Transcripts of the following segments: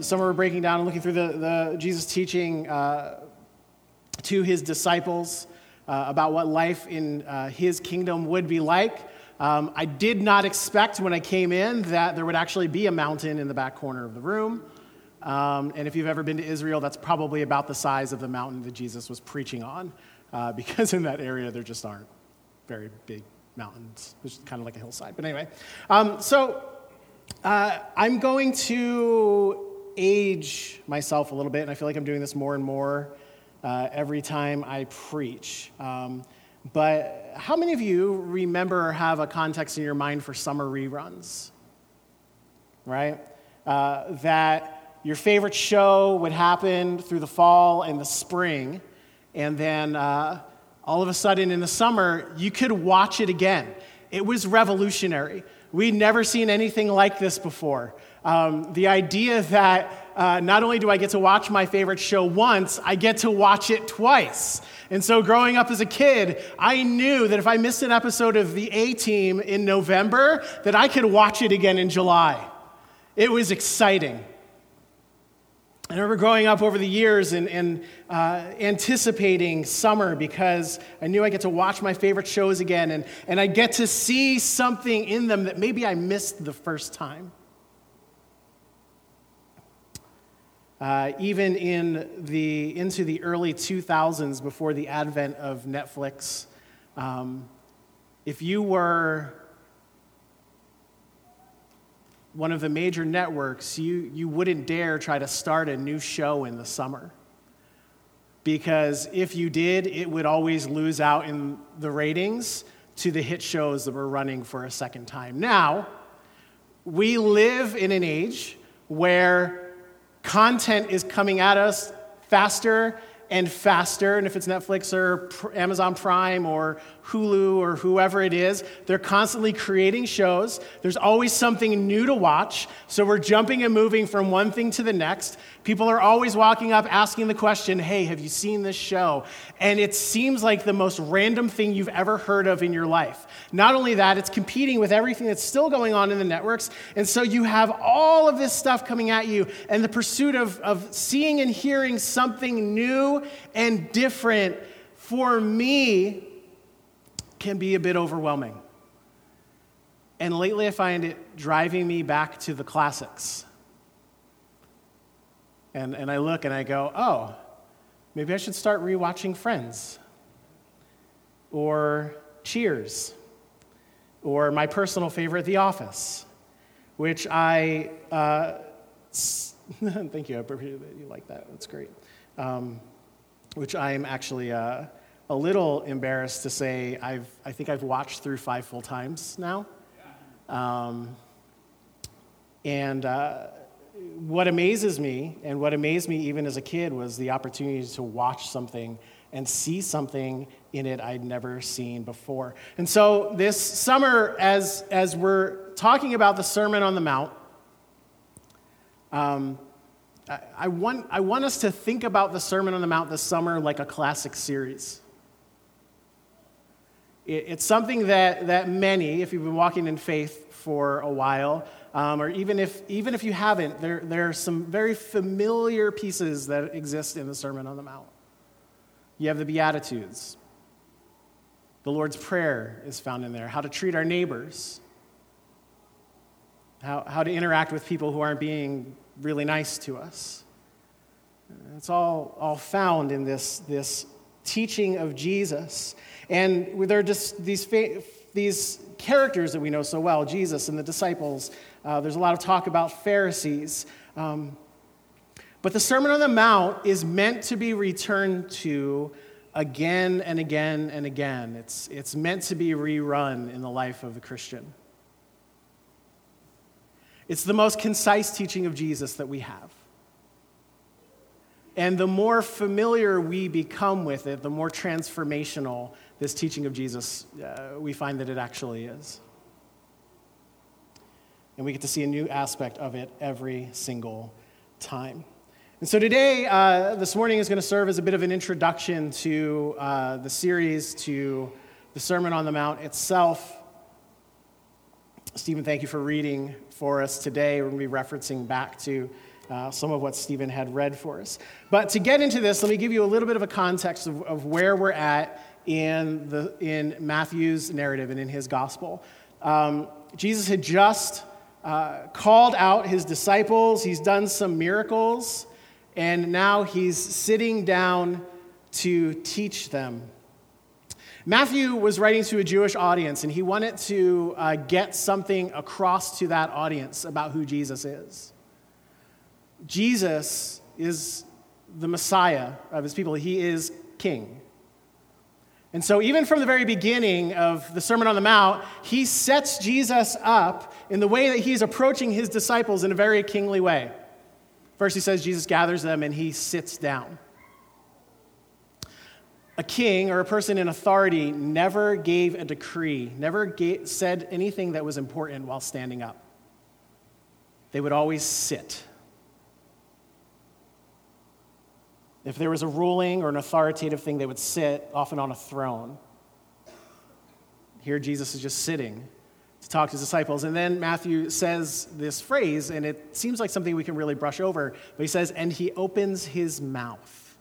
summer we're breaking down and looking through the, the Jesus teaching uh, to his disciples uh, about what life in uh, his kingdom would be like. Um, I did not expect when I came in that there would actually be a mountain in the back corner of the room. Um, and if you've ever been to Israel, that's probably about the size of the mountain that Jesus was preaching on, uh, because in that area there just aren't very big mountains. It's kind of like a hillside. But anyway, um, so uh, I'm going to age myself a little bit, and I feel like I'm doing this more and more uh, every time I preach. Um, but how many of you remember or have a context in your mind for summer reruns? Right? Uh, that your favorite show would happen through the fall and the spring, and then uh, all of a sudden in the summer, you could watch it again. It was revolutionary. We'd never seen anything like this before. Um, the idea that uh, not only do I get to watch my favorite show once, I get to watch it twice. And so, growing up as a kid, I knew that if I missed an episode of The A Team in November, that I could watch it again in July. It was exciting. I remember growing up over the years and, and uh, anticipating summer because I knew I get to watch my favorite shows again and, and I get to see something in them that maybe I missed the first time. Uh, even in the, into the early 2000s, before the advent of Netflix, um, if you were one of the major networks, you, you wouldn't dare try to start a new show in the summer. Because if you did, it would always lose out in the ratings to the hit shows that were running for a second time. Now, we live in an age where content is coming at us faster and faster. And if it's Netflix or Amazon Prime or Hulu or whoever it is, they're constantly creating shows. There's always something new to watch. So we're jumping and moving from one thing to the next. People are always walking up asking the question, Hey, have you seen this show? And it seems like the most random thing you've ever heard of in your life. Not only that, it's competing with everything that's still going on in the networks. And so you have all of this stuff coming at you, and the pursuit of, of seeing and hearing something new and different for me can be a bit overwhelming. And lately, I find it driving me back to the classics. And, and I look and I go, oh, maybe I should start rewatching Friends or Cheers or my personal favorite, The Office, which I, uh, thank you, I appreciate that you like that. That's great. Um, which I'm actually uh, a little embarrassed to say I've, I think I've watched through five full times now. Um, and uh, what amazes me, and what amazed me even as a kid, was the opportunity to watch something and see something in it I'd never seen before. And so this summer, as, as we're talking about the Sermon on the Mount, um, I, I, want, I want us to think about the Sermon on the Mount this summer like a classic series. It, it's something that, that many, if you've been walking in faith for a while, um, or even if, even if you haven't, there, there are some very familiar pieces that exist in the Sermon on the Mount. You have the Beatitudes. The Lord's Prayer is found in there. How to treat our neighbors. How, how to interact with people who aren't being really nice to us. It's all, all found in this, this teaching of Jesus. And there are just these, these characters that we know so well Jesus and the disciples. Uh, there's a lot of talk about Pharisees. Um, but the Sermon on the Mount is meant to be returned to again and again and again. It's, it's meant to be rerun in the life of the Christian. It's the most concise teaching of Jesus that we have. And the more familiar we become with it, the more transformational this teaching of Jesus uh, we find that it actually is. And we get to see a new aspect of it every single time. And so today, uh, this morning is going to serve as a bit of an introduction to uh, the series, to the Sermon on the Mount itself. Stephen, thank you for reading for us today. We're going to be referencing back to uh, some of what Stephen had read for us. But to get into this, let me give you a little bit of a context of, of where we're at in, the, in Matthew's narrative and in his gospel. Um, Jesus had just uh, called out his disciples, he's done some miracles, and now he's sitting down to teach them. Matthew was writing to a Jewish audience, and he wanted to uh, get something across to that audience about who Jesus is. Jesus is the Messiah of his people, he is king. And so, even from the very beginning of the Sermon on the Mount, he sets Jesus up in the way that he's approaching his disciples in a very kingly way. First, he says Jesus gathers them and he sits down. A king or a person in authority never gave a decree, never gave, said anything that was important while standing up. They would always sit. If there was a ruling or an authoritative thing, they would sit, often on a throne. Here, Jesus is just sitting to talk to his disciples. And then Matthew says this phrase, and it seems like something we can really brush over, but he says, and he opens his mouth.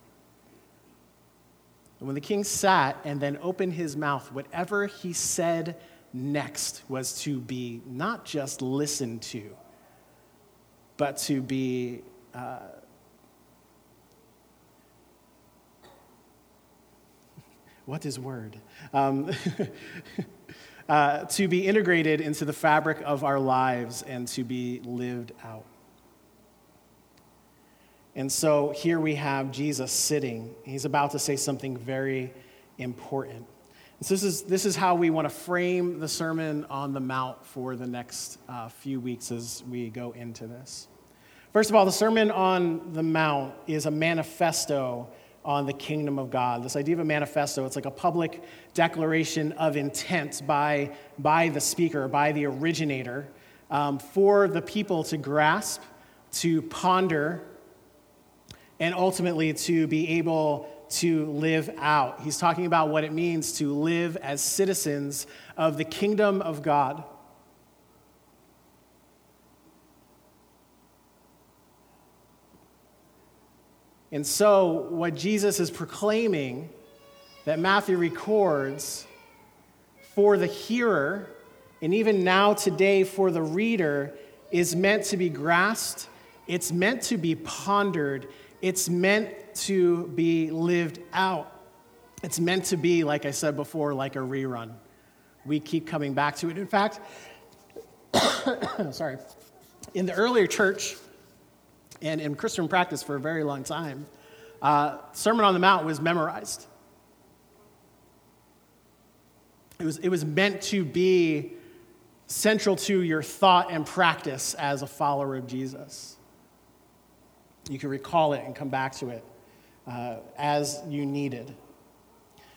And when the king sat and then opened his mouth, whatever he said next was to be not just listened to, but to be. Uh, what is word? Um, uh, to be integrated into the fabric of our lives and to be lived out. And so here we have Jesus sitting. He's about to say something very important. So this is, this is how we want to frame the Sermon on the Mount for the next uh, few weeks as we go into this. First of all, the Sermon on the Mount is a manifesto on the kingdom of God. This idea of a manifesto, it's like a public declaration of intent by, by the speaker, by the originator, um, for the people to grasp, to ponder, and ultimately to be able to live out. He's talking about what it means to live as citizens of the kingdom of God. And so, what Jesus is proclaiming that Matthew records for the hearer, and even now today for the reader, is meant to be grasped, it's meant to be pondered, it's meant to be lived out. It's meant to be, like I said before, like a rerun. We keep coming back to it. In fact, sorry, in the earlier church and in Christian practice for a very long time, uh, Sermon on the Mount was memorized. It was, it was meant to be central to your thought and practice as a follower of Jesus. You can recall it and come back to it uh, as you needed.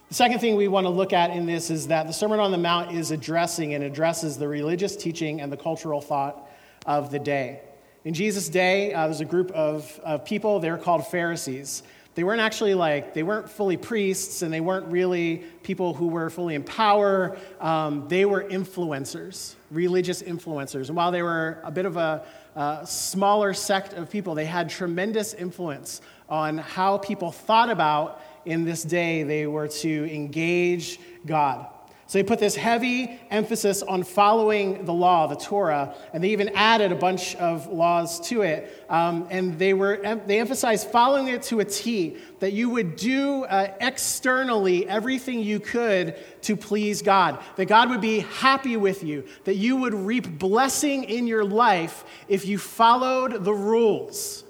The second thing we want to look at in this is that the Sermon on the Mount is addressing and addresses the religious teaching and the cultural thought of the day. In Jesus' day, uh, there was a group of, of people, they were called Pharisees. They weren't actually like, they weren't fully priests and they weren't really people who were fully in power. Um, they were influencers, religious influencers. And while they were a bit of a, a smaller sect of people, they had tremendous influence on how people thought about in this day they were to engage God. So they put this heavy emphasis on following the law, the Torah, and they even added a bunch of laws to it. Um, and they, were, they emphasized following it to a T, that you would do uh, externally everything you could to please God, that God would be happy with you, that you would reap blessing in your life if you followed the rules.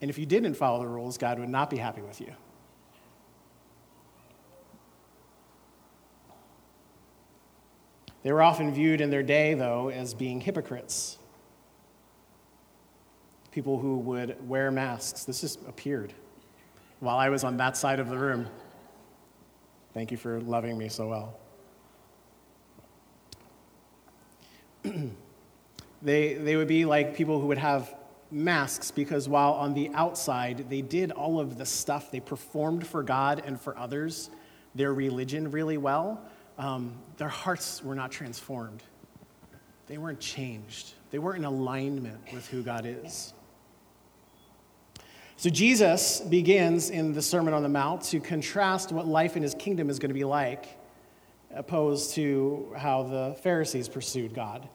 And if you didn't follow the rules, God would not be happy with you. They were often viewed in their day, though, as being hypocrites. People who would wear masks. This just appeared while I was on that side of the room. Thank you for loving me so well. they, they would be like people who would have masks because while on the outside they did all of the stuff, they performed for God and for others, their religion really well, um, their hearts were not transformed. They weren't changed, they weren't in alignment with who God is. So Jesus begins in the Sermon on the Mount to contrast what life in his kingdom is going to be like, opposed to how the Pharisees pursued God,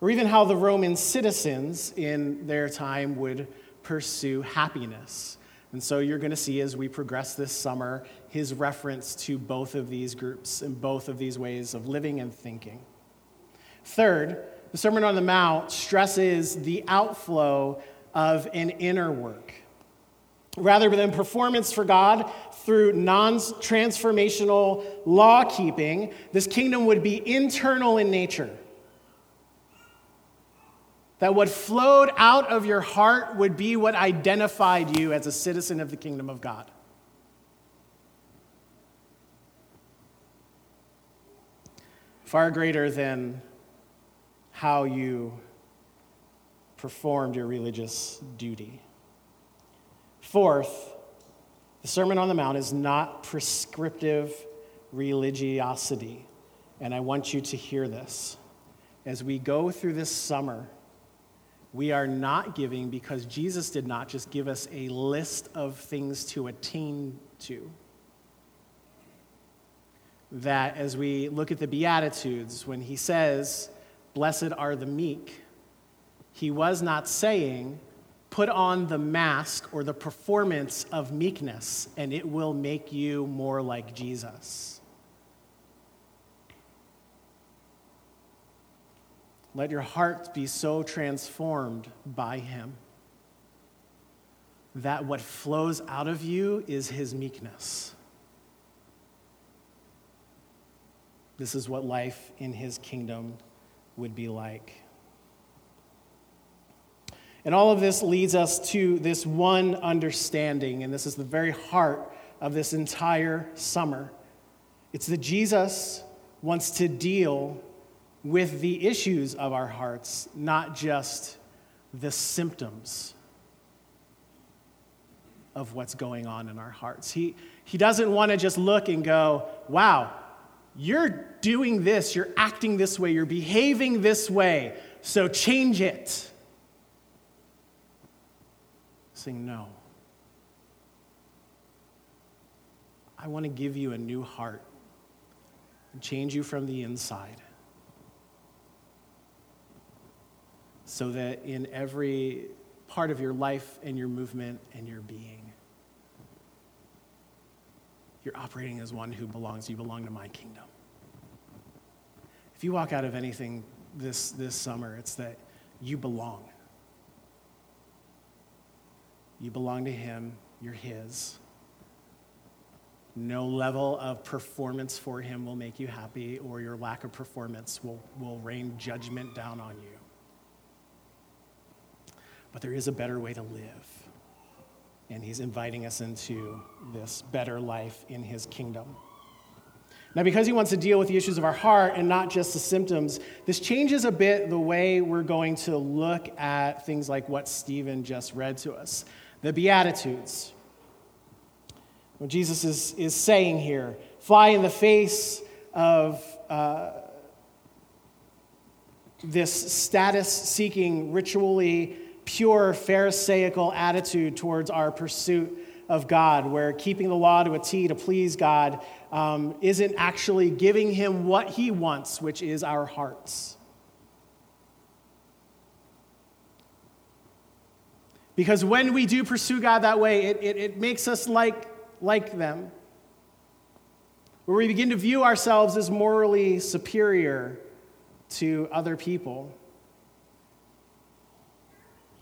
or even how the Roman citizens in their time would pursue happiness. And so you're going to see as we progress this summer his reference to both of these groups and both of these ways of living and thinking. Third, the Sermon on the Mount stresses the outflow of an inner work. Rather than performance for God through non transformational law keeping, this kingdom would be internal in nature. That what flowed out of your heart would be what identified you as a citizen of the kingdom of God. Far greater than how you performed your religious duty. Fourth, the Sermon on the Mount is not prescriptive religiosity. And I want you to hear this. As we go through this summer, we are not giving because Jesus did not just give us a list of things to attain to. That as we look at the Beatitudes, when he says, Blessed are the meek, he was not saying, Put on the mask or the performance of meekness, and it will make you more like Jesus. Let your heart be so transformed by him that what flows out of you is his meekness. This is what life in his kingdom would be like. And all of this leads us to this one understanding, and this is the very heart of this entire summer. It's that Jesus wants to deal with the issues of our hearts, not just the symptoms of what's going on in our hearts. He, he doesn't want to just look and go, wow, you're doing this, you're acting this way, you're behaving this way, so change it saying, No. I want to give you a new heart and change you from the inside so that in every part of your life and your movement and your being, you're operating as one who belongs. You belong to my kingdom. If you walk out of anything this, this summer, it's that you belong. You belong to Him, you're His. No level of performance for Him will make you happy, or your lack of performance will, will rain judgment down on you. But there is a better way to live. And He's inviting us into this better life in His kingdom. Now, because he wants to deal with the issues of our heart and not just the symptoms, this changes a bit the way we're going to look at things like what Stephen just read to us the Beatitudes. What Jesus is, is saying here fly in the face of uh, this status seeking, ritually pure, Pharisaical attitude towards our pursuit of God, where keeping the law to a T to please God um, isn't actually giving him what he wants, which is our hearts. Because when we do pursue God that way, it, it, it makes us like, like them. Where we begin to view ourselves as morally superior to other people.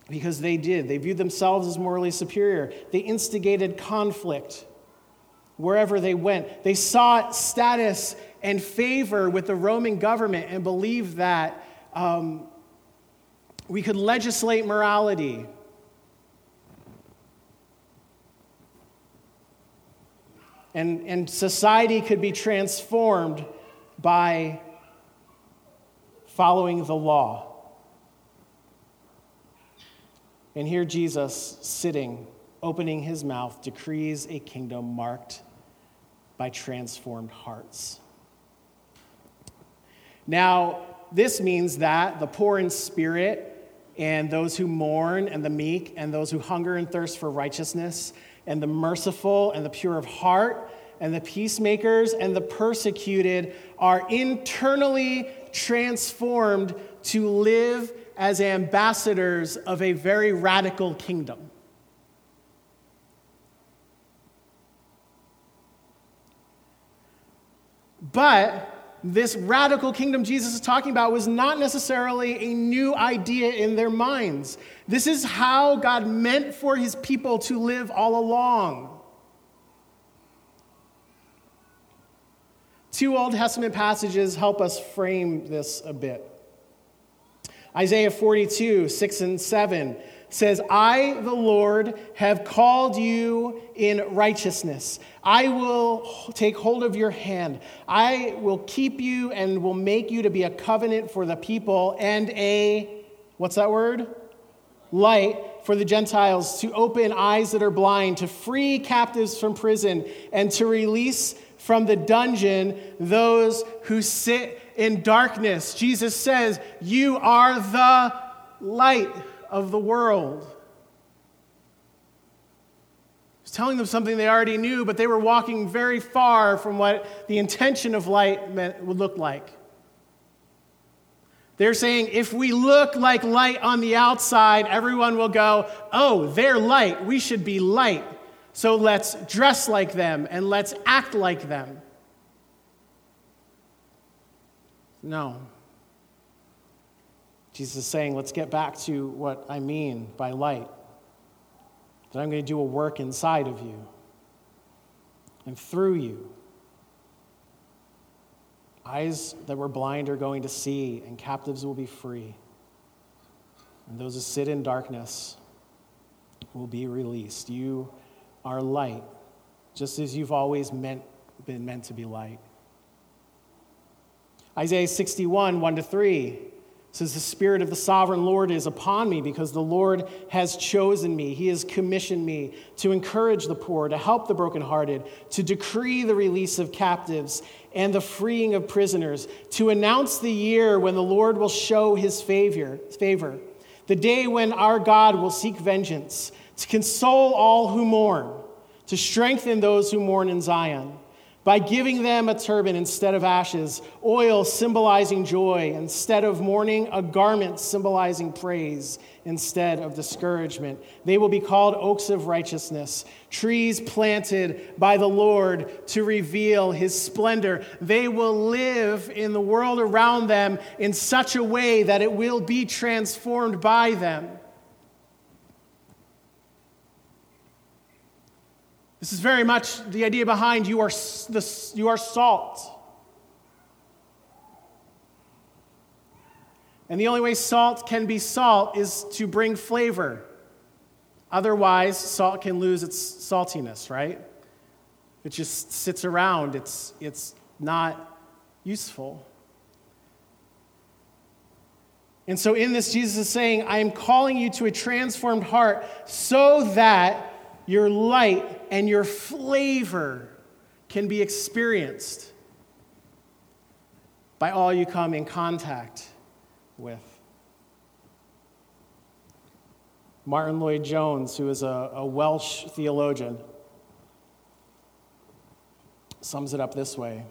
Because they did. They viewed themselves as morally superior. They instigated conflict wherever they went. They sought status and favor with the Roman government and believed that um, we could legislate morality and, and society could be transformed by following the law. And here Jesus, sitting, opening his mouth, decrees a kingdom marked by transformed hearts. Now, this means that the poor in spirit and those who mourn and the meek and those who hunger and thirst for righteousness and the merciful and the pure of heart and the peacemakers and the persecuted are internally transformed to live as ambassadors of a very radical kingdom. But this radical kingdom Jesus is talking about was not necessarily a new idea in their minds. This is how God meant for his people to live all along. Two Old Testament passages help us frame this a bit. Isaiah 42, 6 and 7 says, I, the Lord, have called you in righteousness. I will take hold of your hand. I will keep you and will make you to be a covenant for the people and a, what's that word? Light for the Gentiles, to open eyes that are blind, to free captives from prison, and to release from the dungeon those who sit in darkness. Jesus says, You are the light of the world. He's telling them something they already knew, but they were walking very far from what the intention of light meant, would look like. They're saying if we look like light on the outside, everyone will go, oh, they're light. We should be light. So let's dress like them and let's act like them. No. Jesus is saying, let's get back to what I mean by light. That I'm going to do a work inside of you and through you. Eyes that were blind are going to see, and captives will be free. And those who sit in darkness will be released. You are light, just as you've always meant, been meant to be light. Isaiah 61, 1 to 3 says, The Spirit of the sovereign Lord is upon me because the Lord has chosen me. He has commissioned me to encourage the poor, to help the brokenhearted, to decree the release of captives and the freeing of prisoners, to announce the year when the Lord will show his favor, favor the day when our God will seek vengeance, to console all who mourn, to strengthen those who mourn in Zion by giving them a turban instead of ashes, oil symbolizing joy instead of mourning, a garment symbolizing praise instead of discouragement. They will be called oaks of righteousness, trees planted by the Lord to reveal his splendor. They will live in the world around them in such a way that it will be transformed by them. This is very much the idea behind you are, the, you are salt. And the only way salt can be salt is to bring flavor. Otherwise, salt can lose its saltiness, right? It just sits around, it's, it's not useful. And so, in this, Jesus is saying, I am calling you to a transformed heart so that your light and your flavor can be experienced by all you come in contact with. Martyn Lloyd-Jones, who is a, a Welsh theologian, sums it up this way.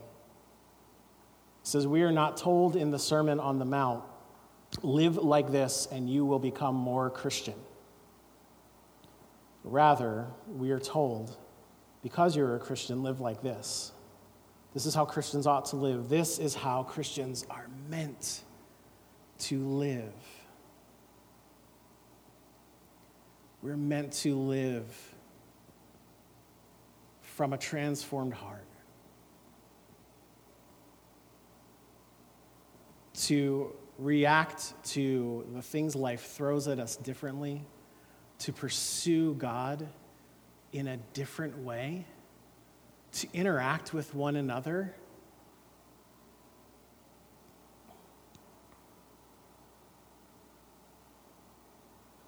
He says, We are not told in the Sermon on the Mount, live like this and you will become more Christian. Rather, we are told, because you're a Christian, live like this. This is how Christians ought to live. This is how Christians are meant to live. We're meant to live from a transformed heart. To react to the things life throws at us differently to pursue God in a different way, to interact with one another.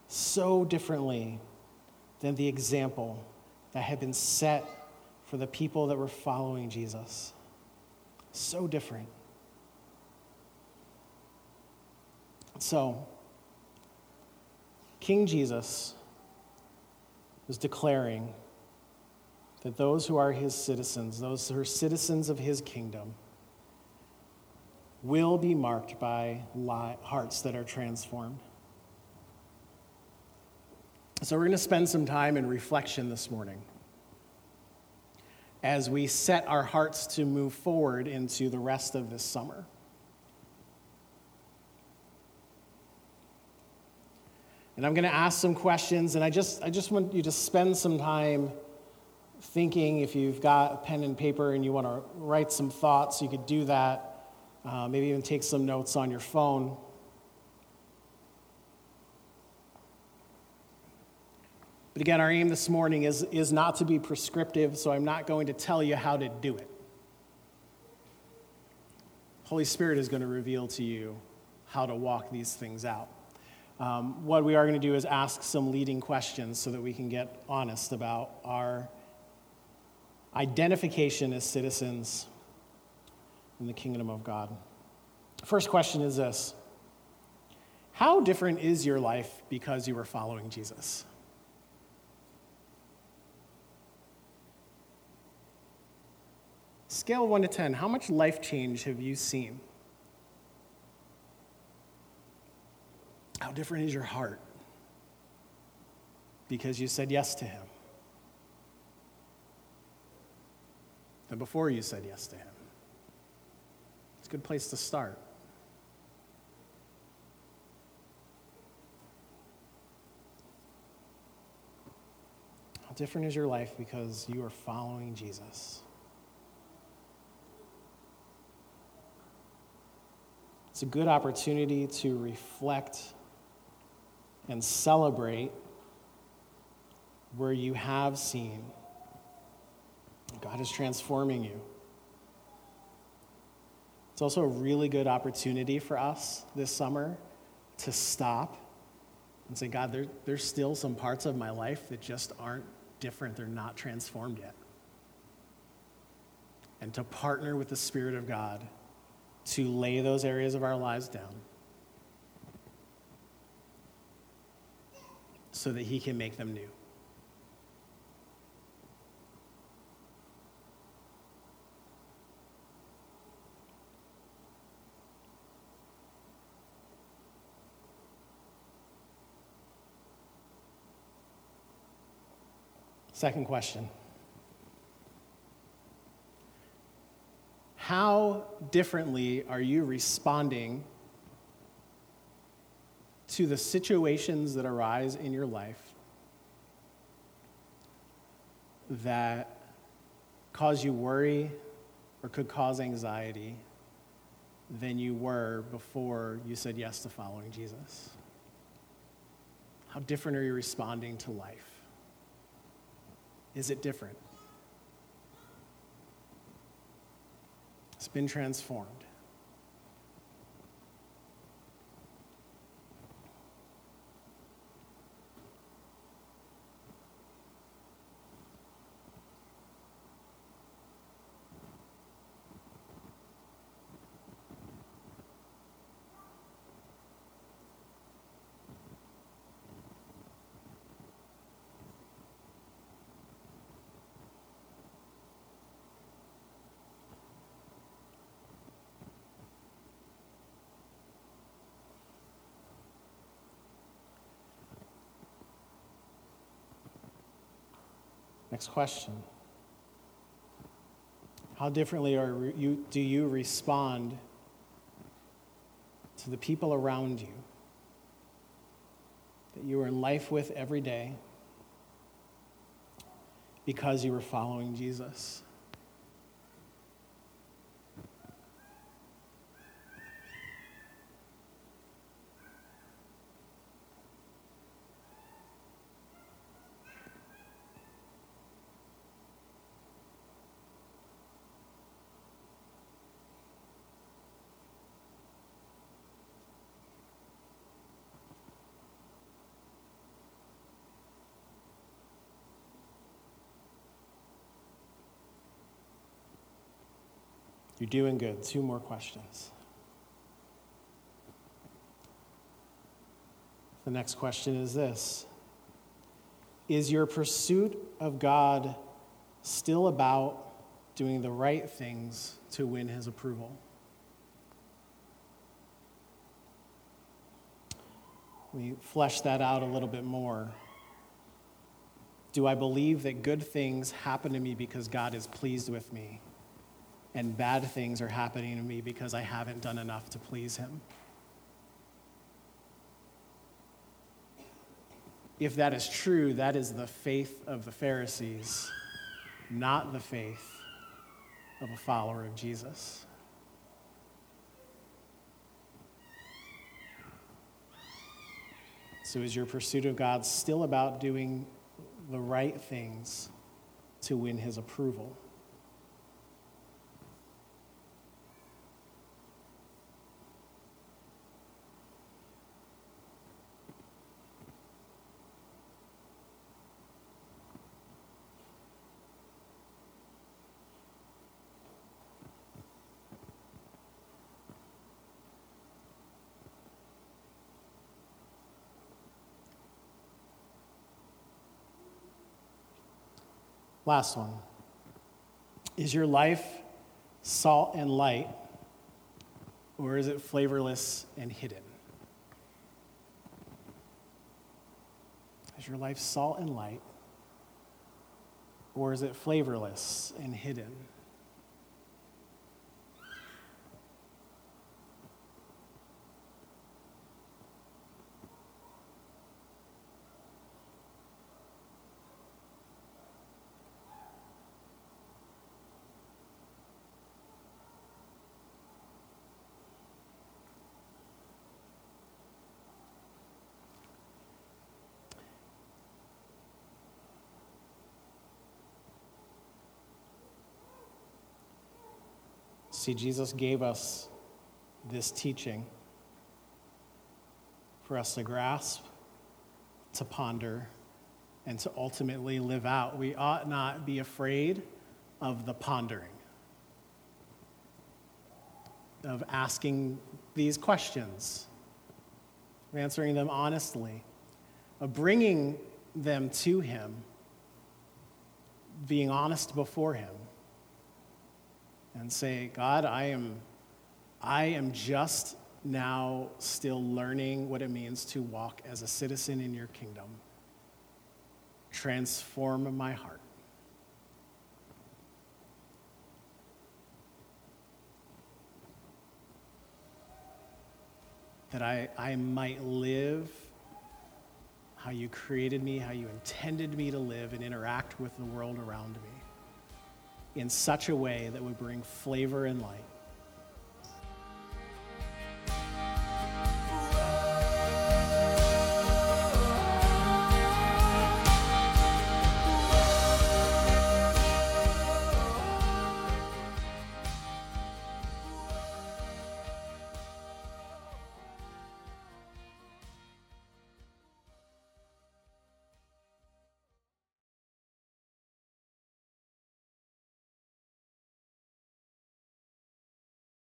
So differently than the example that had been set for the people that were following Jesus. So different. So, King Jesus was declaring that those who are his citizens, those who are citizens of his kingdom, will be marked by hearts that are transformed. So, we're going to spend some time in reflection this morning as we set our hearts to move forward into the rest of this summer. And I'm going to ask some questions, and I just, I just want you to spend some time thinking. If you've got a pen and paper and you want to write some thoughts, you could do that. Uh, maybe even take some notes on your phone. But again, our aim this morning is, is not to be prescriptive, so I'm not going to tell you how to do it. Holy Spirit is going to reveal to you how to walk these things out. Um, what we are going to do is ask some leading questions so that we can get honest about our identification as citizens in the kingdom of God. First question is this How different is your life because you are following Jesus? Scale 1 to 10, how much life change have you seen? How different is your heart because you said yes to Him than before you said yes to Him? It's a good place to start. How different is your life because you are following Jesus? It's a good opportunity to reflect and celebrate where you have seen God is transforming you. It's also a really good opportunity for us this summer to stop and say, God, there, there's still some parts of my life that just aren't different. They're not transformed yet. And to partner with the Spirit of God to lay those areas of our lives down so that He can make them new. Second question. How differently are you responding to the situations that arise in your life that cause you worry or could cause anxiety than you were before you said yes to following Jesus? How different are you responding to life? Is it different? It's been transformed. Next question. How differently are you, do you respond to the people around you that you are in life with every day because you were following Jesus? You're doing good. Two more questions. The next question is this Is your pursuit of God still about doing the right things to win his approval? We flesh that out a little bit more. Do I believe that good things happen to me because God is pleased with me, and bad things are happening to me because I haven't done enough to please Him? If that is true, that is the faith of the Pharisees, not the faith of a follower of Jesus. So, is your pursuit of God still about doing the right things to win his approval? Last one. Is your life salt and light, or is it flavorless and hidden? Is your life salt and light, or is it flavorless and hidden? See, Jesus gave us this teaching for us to grasp, to ponder, and to ultimately live out. We ought not be afraid of the pondering, of asking these questions, of answering them honestly, of bringing them to Him, being honest before Him and say, God, I am, I am just now still learning what it means to walk as a citizen in your kingdom. Transform my heart. That I, I might live how you created me, how you intended me to live and interact with the world around me in such a way that would bring flavor and light